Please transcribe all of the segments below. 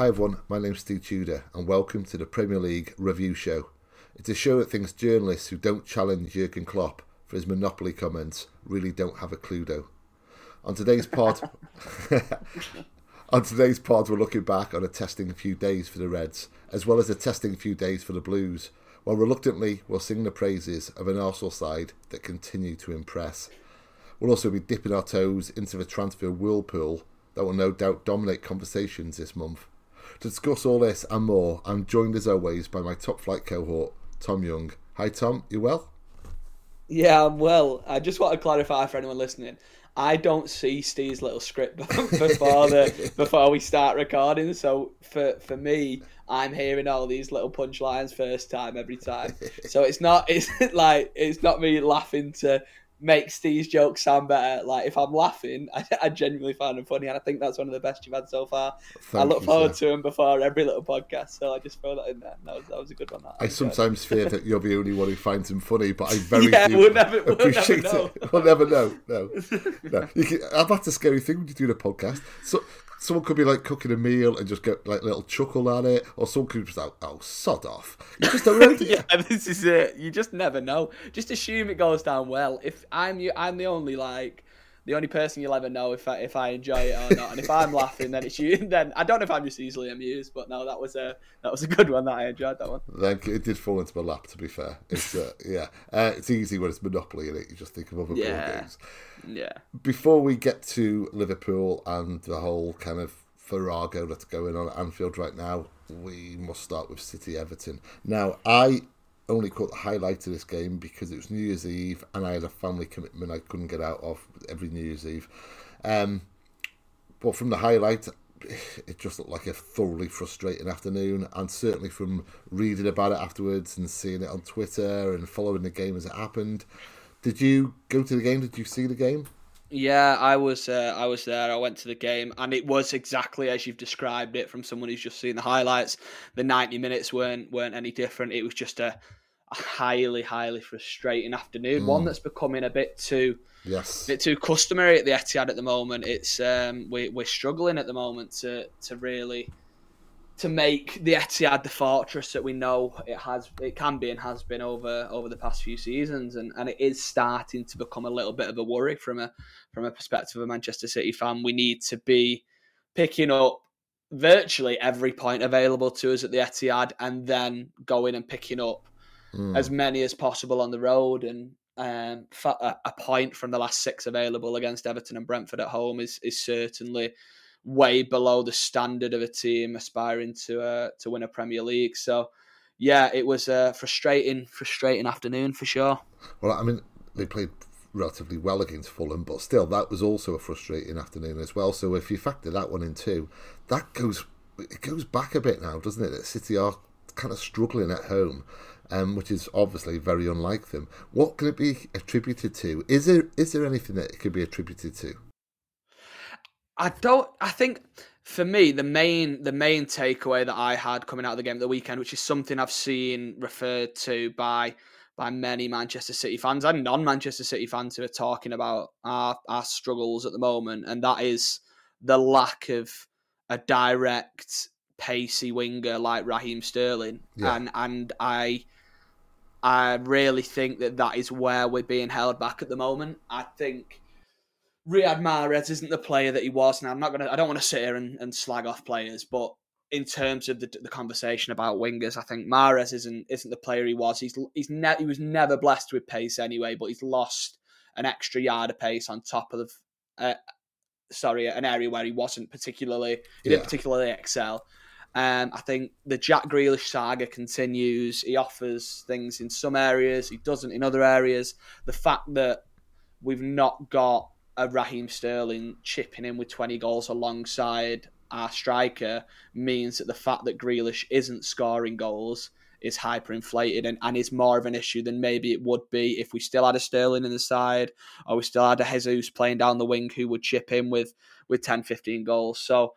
Hi everyone, my name's Steve Tudor and welcome to the Premier League Review Show. It's a show that thinks journalists who don't challenge Jurgen Klopp for his monopoly comments really don't have a Cluedo. On today's pod, on today's pod, we're looking back on a testing few days for the Reds, as well as a testing few days for the Blues. While reluctantly, we'll sing the praises of an Arsenal side that continue to impress. We'll also be dipping our toes into the transfer whirlpool that will no doubt dominate conversations this month. To discuss all this and more, I'm joined as always by my top flight cohort, Tom Young. Hi, Tom. You well? Yeah, I'm well. I just want to clarify for anyone listening. I don't see Steve's little script before the before we start recording. So for for me, I'm hearing all these little punchlines first time every time. So it's not it's like it's not me laughing to make these jokes sound better. Like if I'm laughing, I, I genuinely find them funny, and I think that's one of the best you've had so far. Thank I look forward sir. to them before every little podcast, so I just throw that in there. That was, that was a good one. That I, sometimes fear that you're the only one who finds them funny, but I very yeah, we'll never, we'll appreciate never it. We'll never know. No, no. Can, that's a scary thing when you do the podcast. So someone could be like cooking a meal and just get like a little chuckle at it, or someone could just like, "Oh, sod off." You just don't know. yeah, this is it. You just never know. Just assume it goes down well. If I'm you, I'm the only like the only person you'll ever know if I, if I enjoy it or not. And if I'm laughing, then it's you. Then I don't know if I'm just easily amused, but no, that was a that was a good one. That I enjoyed that one. Thank you. It did fall into my lap. To be fair, it's uh, yeah, uh, it's easy when it's Monopoly in it. You just think of other yeah. games. Yeah. Before we get to Liverpool and the whole kind of farrago that's going on at Anfield right now, we must start with City Everton. Now, I only caught the highlight of this game because it was New Year's Eve and I had a family commitment I couldn't get out of every New Year's Eve. Um, but from the highlight, it just looked like a thoroughly frustrating afternoon, and certainly from reading about it afterwards and seeing it on Twitter and following the game as it happened. Did you go to the game? Did you see the game? Yeah, I was uh, I was there. I went to the game, and it was exactly as you've described it from someone who's just seen the highlights. The ninety minutes weren't weren't any different. It was just a, a highly highly frustrating afternoon. Mm. One that's becoming a bit too yes, a bit too customary at the Etihad at the moment. It's um, we we're struggling at the moment to to really to make the Etihad the fortress that we know it has, it can be and has been over over the past few seasons, and, and it is starting to become a little bit of a worry from a from a perspective of a Manchester City fan. We need to be picking up virtually every point available to us at the Etihad, and then going and picking up mm. as many as possible on the road. And um, a point from the last six available against Everton and Brentford at home is is certainly way below the standard of a team aspiring to uh, to win a Premier League. So, yeah, it was a frustrating, frustrating afternoon for sure. Well, I mean, they played relatively well against Fulham, but still, that was also a frustrating afternoon as well. So, if you factor that one in too, that goes it goes back a bit now, doesn't it? That City are kind of struggling at home. Um, which is obviously very unlike them. What can it be attributed to? Is there is there anything that it could be attributed to? I don't. I think for me, the main the main takeaway that I had coming out of the game at the weekend, which is something I've seen referred to by by many Manchester City fans and non Manchester City fans who are talking about our our struggles at the moment, and that is the lack of a direct pacey winger like Raheem Sterling, yeah. and and I. I really think that that is where we're being held back at the moment. I think Riyad Mahrez isn't the player that he was. Now I'm not gonna. I don't want to sit here and, and slag off players, but in terms of the, the conversation about wingers, I think Mahrez isn't isn't the player he was. He's he's ne- he was never blessed with pace anyway, but he's lost an extra yard of pace on top of the, uh, sorry an area where he wasn't particularly he yeah. didn't particularly excel. Um, I think the Jack Grealish saga continues. He offers things in some areas, he doesn't in other areas. The fact that we've not got a Raheem Sterling chipping in with 20 goals alongside our striker means that the fact that Grealish isn't scoring goals is hyperinflated and, and is more of an issue than maybe it would be if we still had a Sterling in the side or we still had a Jesus playing down the wing who would chip in with, with 10, 15 goals. So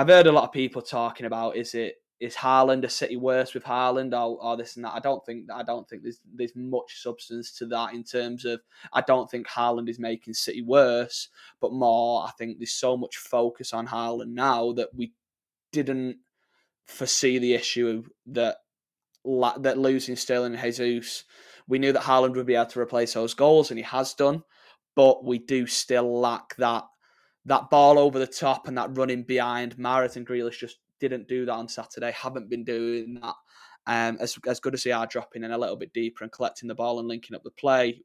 I've heard a lot of people talking about is it is Haaland a City worse with Haaland or, or this and that? I don't think I don't think there's there's much substance to that in terms of I don't think Haaland is making City worse, but more I think there's so much focus on Haaland now that we didn't foresee the issue that that losing Sterling and Jesus. We knew that Haaland would be able to replace those goals, and he has done. But we do still lack that that ball over the top and that running behind. Mahrez and Grealish just didn't do that on Saturday. Haven't been doing that. Um, as as good as they are dropping in a little bit deeper and collecting the ball and linking up the play,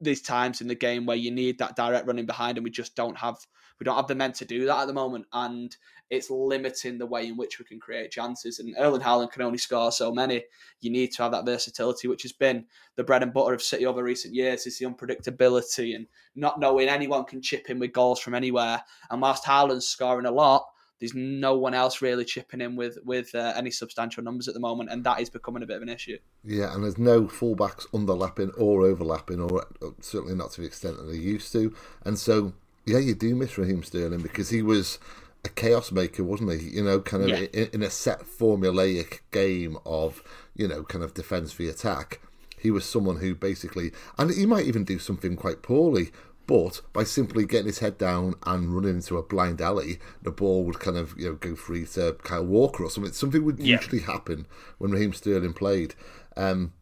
these times in the game where you need that direct running behind, and we just don't have we don't have the men to do that at the moment, and it's limiting the way in which we can create chances. And Erling Haaland can only score so many. You need to have that versatility, which has been the bread and butter of City over recent years. Is the unpredictability and not knowing anyone can chip in with goals from anywhere. And whilst Haaland's scoring a lot, there's no one else really chipping in with with uh, any substantial numbers at the moment, and that is becoming a bit of an issue. Yeah, and there's no fullbacks underlapping or overlapping, or certainly not to the extent that they used to. And so, yeah, you do miss Raheem Sterling because he was a chaos maker, wasn't he? You know, kind of yeah. in, in a set formulaic game of you know, kind of defence v attack. He was someone who basically, and he might even do something quite poorly, but by simply getting his head down and running into a blind alley, the ball would kind of you know go free to Kyle Walker or something. Something would yeah. usually happen when Raheem Sterling played. Um,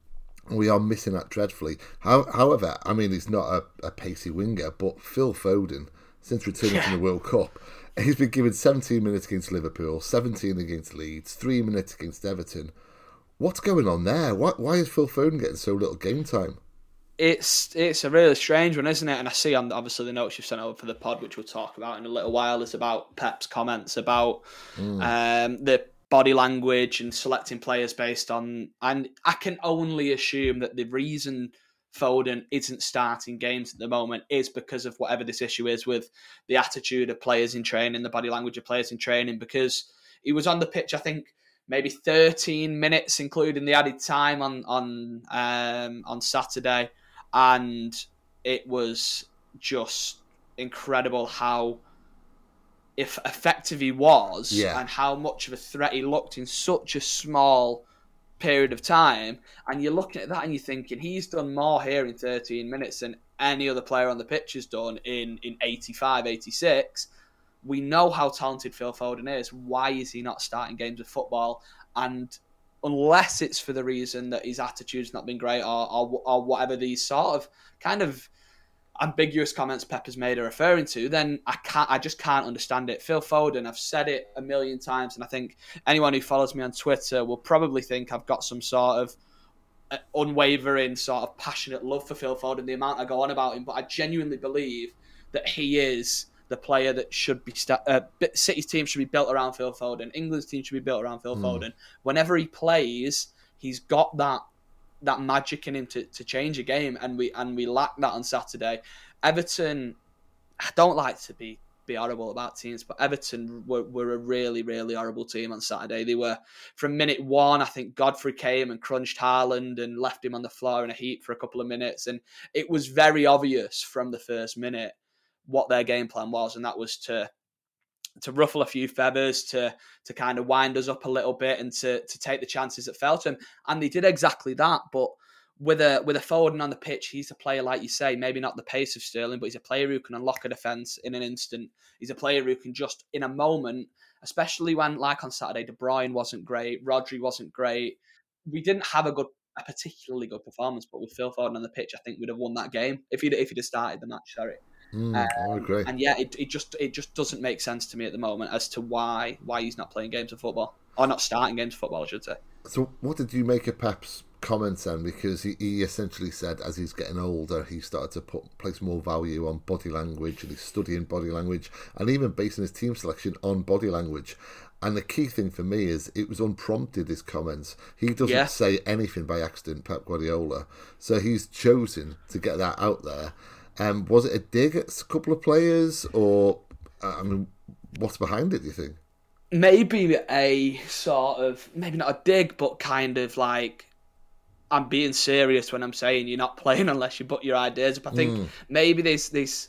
we are missing that dreadfully. How, however, I mean, he's not a, a pacey winger, but Phil Foden, since returning yeah. from the World Cup, he's been given 17 minutes against Liverpool, 17 against Leeds, 3 minutes against Everton. What's going on there? Why, why is Phil Foden getting so little game time? It's it's a really strange one, isn't it? And I see on obviously the notes you've sent over for the pod, which we'll talk about in a little while, is about Pep's comments about mm. um, the body language and selecting players based on. And I can only assume that the reason Foden isn't starting games at the moment is because of whatever this issue is with the attitude of players in training, the body language of players in training. Because he was on the pitch, I think maybe 13 minutes, including the added time on on um, on Saturday and it was just incredible how if effective he was yeah. and how much of a threat he looked in such a small period of time. And you're looking at that and you're thinking he's done more here in 13 minutes than any other player on the pitch has done in in 85 86 we know how talented Phil Foden is. Why is he not starting games of football? And unless it's for the reason that his attitude's not been great or, or, or whatever these sort of kind of ambiguous comments Pepper's made are referring to, then I can't. I just can't understand it. Phil Foden, I've said it a million times, and I think anyone who follows me on Twitter will probably think I've got some sort of uh, unwavering, sort of passionate love for Phil Foden. The amount I go on about him, but I genuinely believe that he is the player that should be sta- uh, City's team should be built around Phil Foden. England's team should be built around Phil mm. Foden. Whenever he plays, he's got that that magic in him to, to change a game, and we and we lack that on Saturday. Everton, I don't like to be be horrible about teams, but Everton were, were a really, really horrible team on Saturday. They were from minute one. I think Godfrey came and crunched Haaland and left him on the floor in a heap for a couple of minutes, and it was very obvious from the first minute what their game plan was, and that was to to ruffle a few feathers, to to kind of wind us up a little bit, and to to take the chances that fell to him. And they did exactly that. But with a with a Foden on the pitch, he's a player like you say, maybe not the pace of Sterling, but he's a player who can unlock a defence in an instant. He's a player who can just in a moment, especially when like on Saturday, De Bruyne wasn't great, Rodri wasn't great. We didn't have a good a particularly good performance, but with Phil Foden on the pitch, I think we'd have won that game if he'd if he'd have started the match. Sorry. Mm, um, I agree. And yeah, it, it just it just doesn't make sense to me at the moment as to why why he's not playing games of football or not starting games of football, I should say. So, what did you make of Pep's comments then? Because he, he essentially said as he's getting older, he started to put place more value on body language and he's studying body language and even basing his team selection on body language. And the key thing for me is it was unprompted, his comments. He doesn't yeah. say anything by accident, Pep Guardiola. So he's chosen to get that out there. Um, was it a dig at a couple of players, or uh, I mean, what's behind it? Do you think? Maybe a sort of maybe not a dig, but kind of like I'm being serious when I'm saying you're not playing unless you put your ideas up. I think mm. maybe this this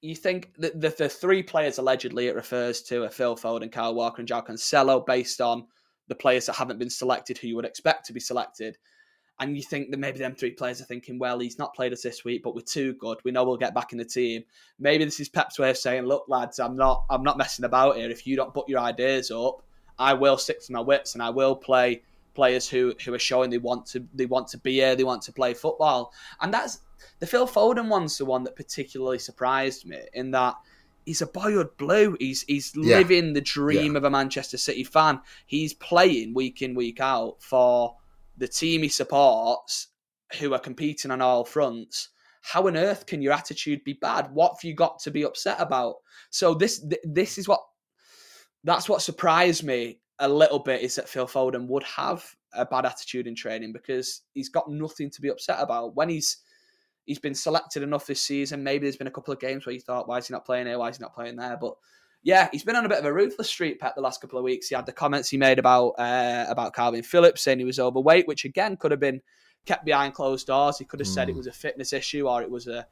you think that the, the three players allegedly it refers to are Phil Foden, Kyle Walker, and João Cancelo, based on the players that haven't been selected who you would expect to be selected and you think that maybe them three players are thinking, well, he's not played us this week, but we're too good. We know we'll get back in the team. Maybe this is Pep's way of saying, look, lads, I'm not, I'm not messing about here. If you don't put your ideas up, I will stick to my wits and I will play players who who are showing they want to they want to be here, they want to play football, and that's the Phil Foden one's the one that particularly surprised me in that he's a boyhood blue. He's he's yeah. living the dream yeah. of a Manchester City fan. He's playing week in week out for the team he supports, who are competing on all fronts. How on earth can your attitude be bad? What have you got to be upset about? So this this is what that's what surprised me a little bit is that Phil Foden would have a bad attitude in training because he's got nothing to be upset about. When he's he's been selected enough this season, maybe there's been a couple of games where you thought, why is he not playing here? Why is he not playing there? But yeah, he's been on a bit of a ruthless streak, Pep, the last couple of weeks. He had the comments he made about uh, about Kalvin Phillips saying he was overweight, which again could have been kept behind closed doors. He could have mm. said it hmm. was a fitness issue or it was a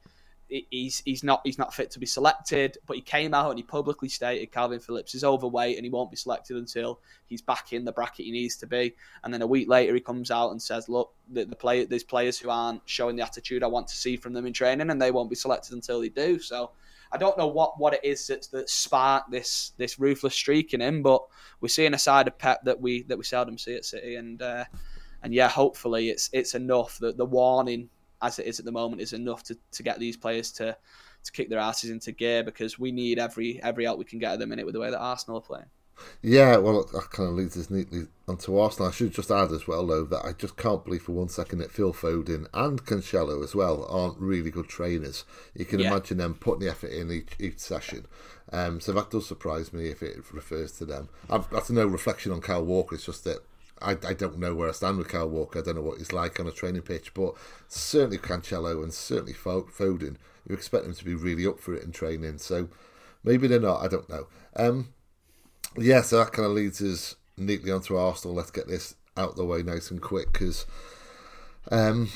he's he's not he's not fit to be selected. But he came out and he publicly stated Kalvin Phillips is overweight and he won't be selected until he's back in the bracket he needs to be. And then a week later he comes out and says, "Look, the, the play there's players who aren't showing the attitude I want to see from them in training, and they won't be selected until they do." So. I don't know what, what it is that, that sparked this this ruthless streak in him, but we're seeing a side of Pep that we that we seldom see at City, and uh, and yeah, hopefully it's it's enough that the warning as it is at the moment is enough to, to get these players to to kick their asses into gear because we need every every out we can get at the minute with the way that Arsenal are playing. Yeah, well, that kind of leads us neatly onto Arsenal. I should just add as well, though, that I just can't believe for one second that Phil Foden and Cancelo as well aren't really good trainers. You can yeah. imagine them putting the effort in each, each session. Um, so that does surprise me if it refers to them. I've, that's no reflection on Kyle Walker. It's just that I, I don't know where I stand with Kyle Walker. I don't know what he's like on a training pitch, but certainly Cancelo and certainly Foden, you expect them to be really up for it in training. So maybe they're not. I don't know. Um, yeah, so that kind of leads us neatly onto Arsenal. Let's get this out the way nice and quick because, um,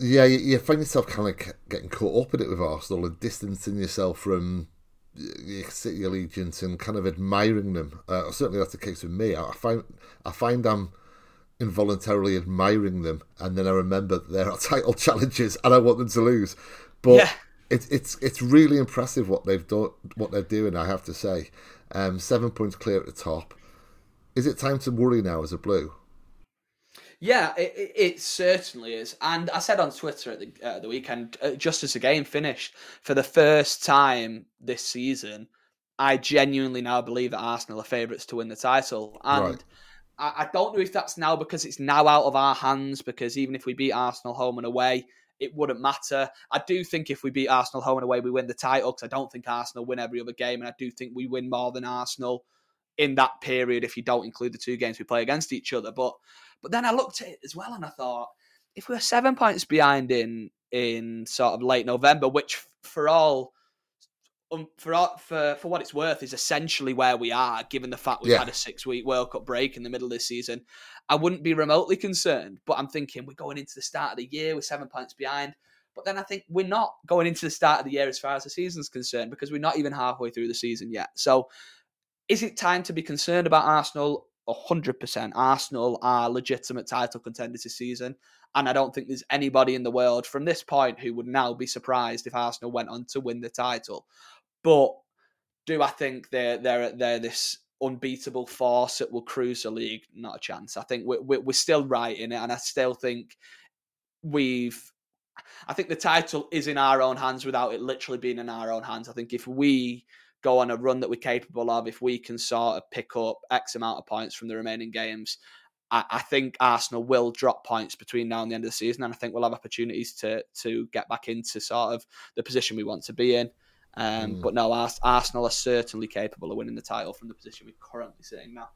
yeah, you, you, find yourself kind of getting caught up in it with Arsenal and distancing yourself from your City allegiance and kind of admiring them. Uh, certainly, that's the case with me. I find I find I'm involuntarily admiring them, and then I remember there are title challenges, and I want them to lose. But yeah. It's it's it's really impressive what they've done, what they're doing. I have to say, um, seven points clear at the top. Is it time to worry now as a blue? Yeah, it, it, certainly is. And I said on Twitter at the, uh, the weekend, uh, just as the game finished, for the first time this season, I genuinely now believe that Arsenal are favourites to win the title. And right. I, I don't know if that's now because it's now out of our hands, because even if we beat Arsenal home and away, it wouldn't matter. I do think if we beat Arsenal home and away, we win the title because I don't think Arsenal win every other game, and I do think we win more than Arsenal in that period if you don't include the two games we play against each other. But but then I looked at it as well and I thought if we were seven points behind in in sort of late November, which for all um, for for for what it's worth, is essentially where we are, given the fact we've yeah. had a six week World Cup break in the middle of this season. I wouldn't be remotely concerned, but I'm thinking we're going into the start of the year with seven points behind. But then I think we're not going into the start of the year as far as the season's concerned because we're not even halfway through the season yet. So, is it time to be concerned about Arsenal? 100%. Arsenal are legitimate title contenders this season. And I don't think there's anybody in the world from this point who would now be surprised if Arsenal went on to win the title. But do I think they're they're they're this unbeatable force that will cruise the league? Not a chance. I think we're we're still right in it, and I still think we've. I think the title is in our own hands without it literally being in our own hands. I think if we go on a run that we're capable of, if we can sort of pick up X amount of points from the remaining games, I, I, think Arsenal will drop points between now and the end of the season, and I think we'll have opportunities to to get back into sort of the position we want to be in. Um, mm. But no, Arsenal are certainly capable of winning the title from the position we're currently sitting now.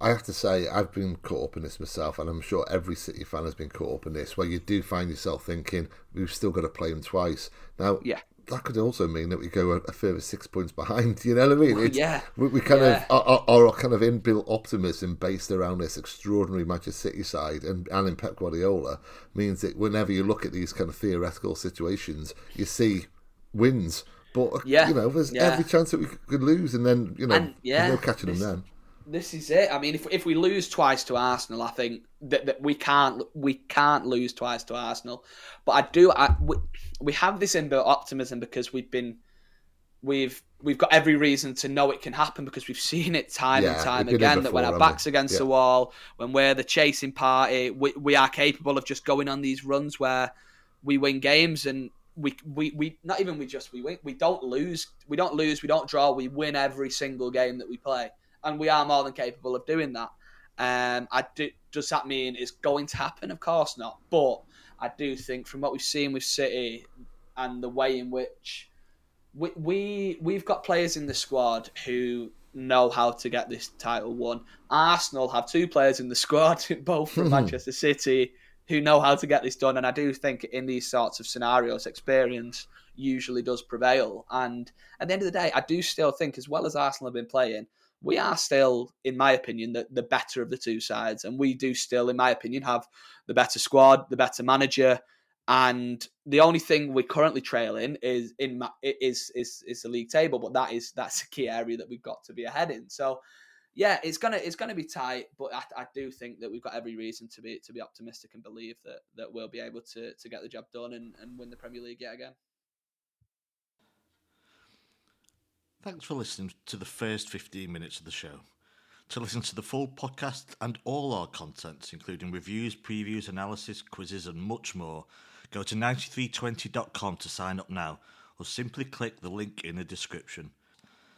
I have to say, I've been caught up in this myself, and I'm sure every City fan has been caught up in this, where you do find yourself thinking, we've still got to play them twice. Now, yeah. that could also mean that we go a, a further six points behind. You know what I mean? Well, yeah. We, we kind yeah. of, our, our, kind of inbuilt optimism based around this extraordinary Manchester City side and, and in Pep Guardiola means that whenever you look at these kind of theoretical situations, you see wins but yeah, you know, there's yeah. every chance that we could lose, and then you know, and, yeah, no catching this, them then. This is it. I mean, if if we lose twice to Arsenal, I think that, that we can't we can't lose twice to Arsenal. But I do. I we, we have this inbuilt optimism because we've been we've we've got every reason to know it can happen because we've seen it time Yeah, and time we've been here again that when our backs we? against Yeah. the wall, when we're the chasing party, we, we are capable of just going on these runs where we win games and we, we, we not even we just we win we don't lose we don't lose we don't draw we win every single game that we play. And we are more than capable of doing that. Um I do does that mean it's going to happen? Of course not. But I do think from what we've seen with City and the way in which we, we we've got players in the squad who know how to get this title won. Arsenal have two players in the squad, both from Manchester City, who know how to get this done. And I do think in these sorts of scenarios, experience usually does prevail. And at the end of the day, I do still think, as well as Arsenal have been playing, we are still, in my opinion, the, the better of the two sides. And we do still, in my opinion, have the better squad, the better manager. And the only thing we're currently trailing is in is is is the league table, but that is that's a key area that we've got to be ahead in. So, yeah, it's gonna it's gonna be tight, but I, I do think that we've got every reason to be to be optimistic and believe that that we'll be able to to get the job done and, and win the Premier League yet again. Thanks for listening to the first 15 minutes of the show. To listen to the full podcast and all our contents, including reviews, previews, analysis, quizzes, and much more, go to 9320.com to sign up now, or simply click the link in the description.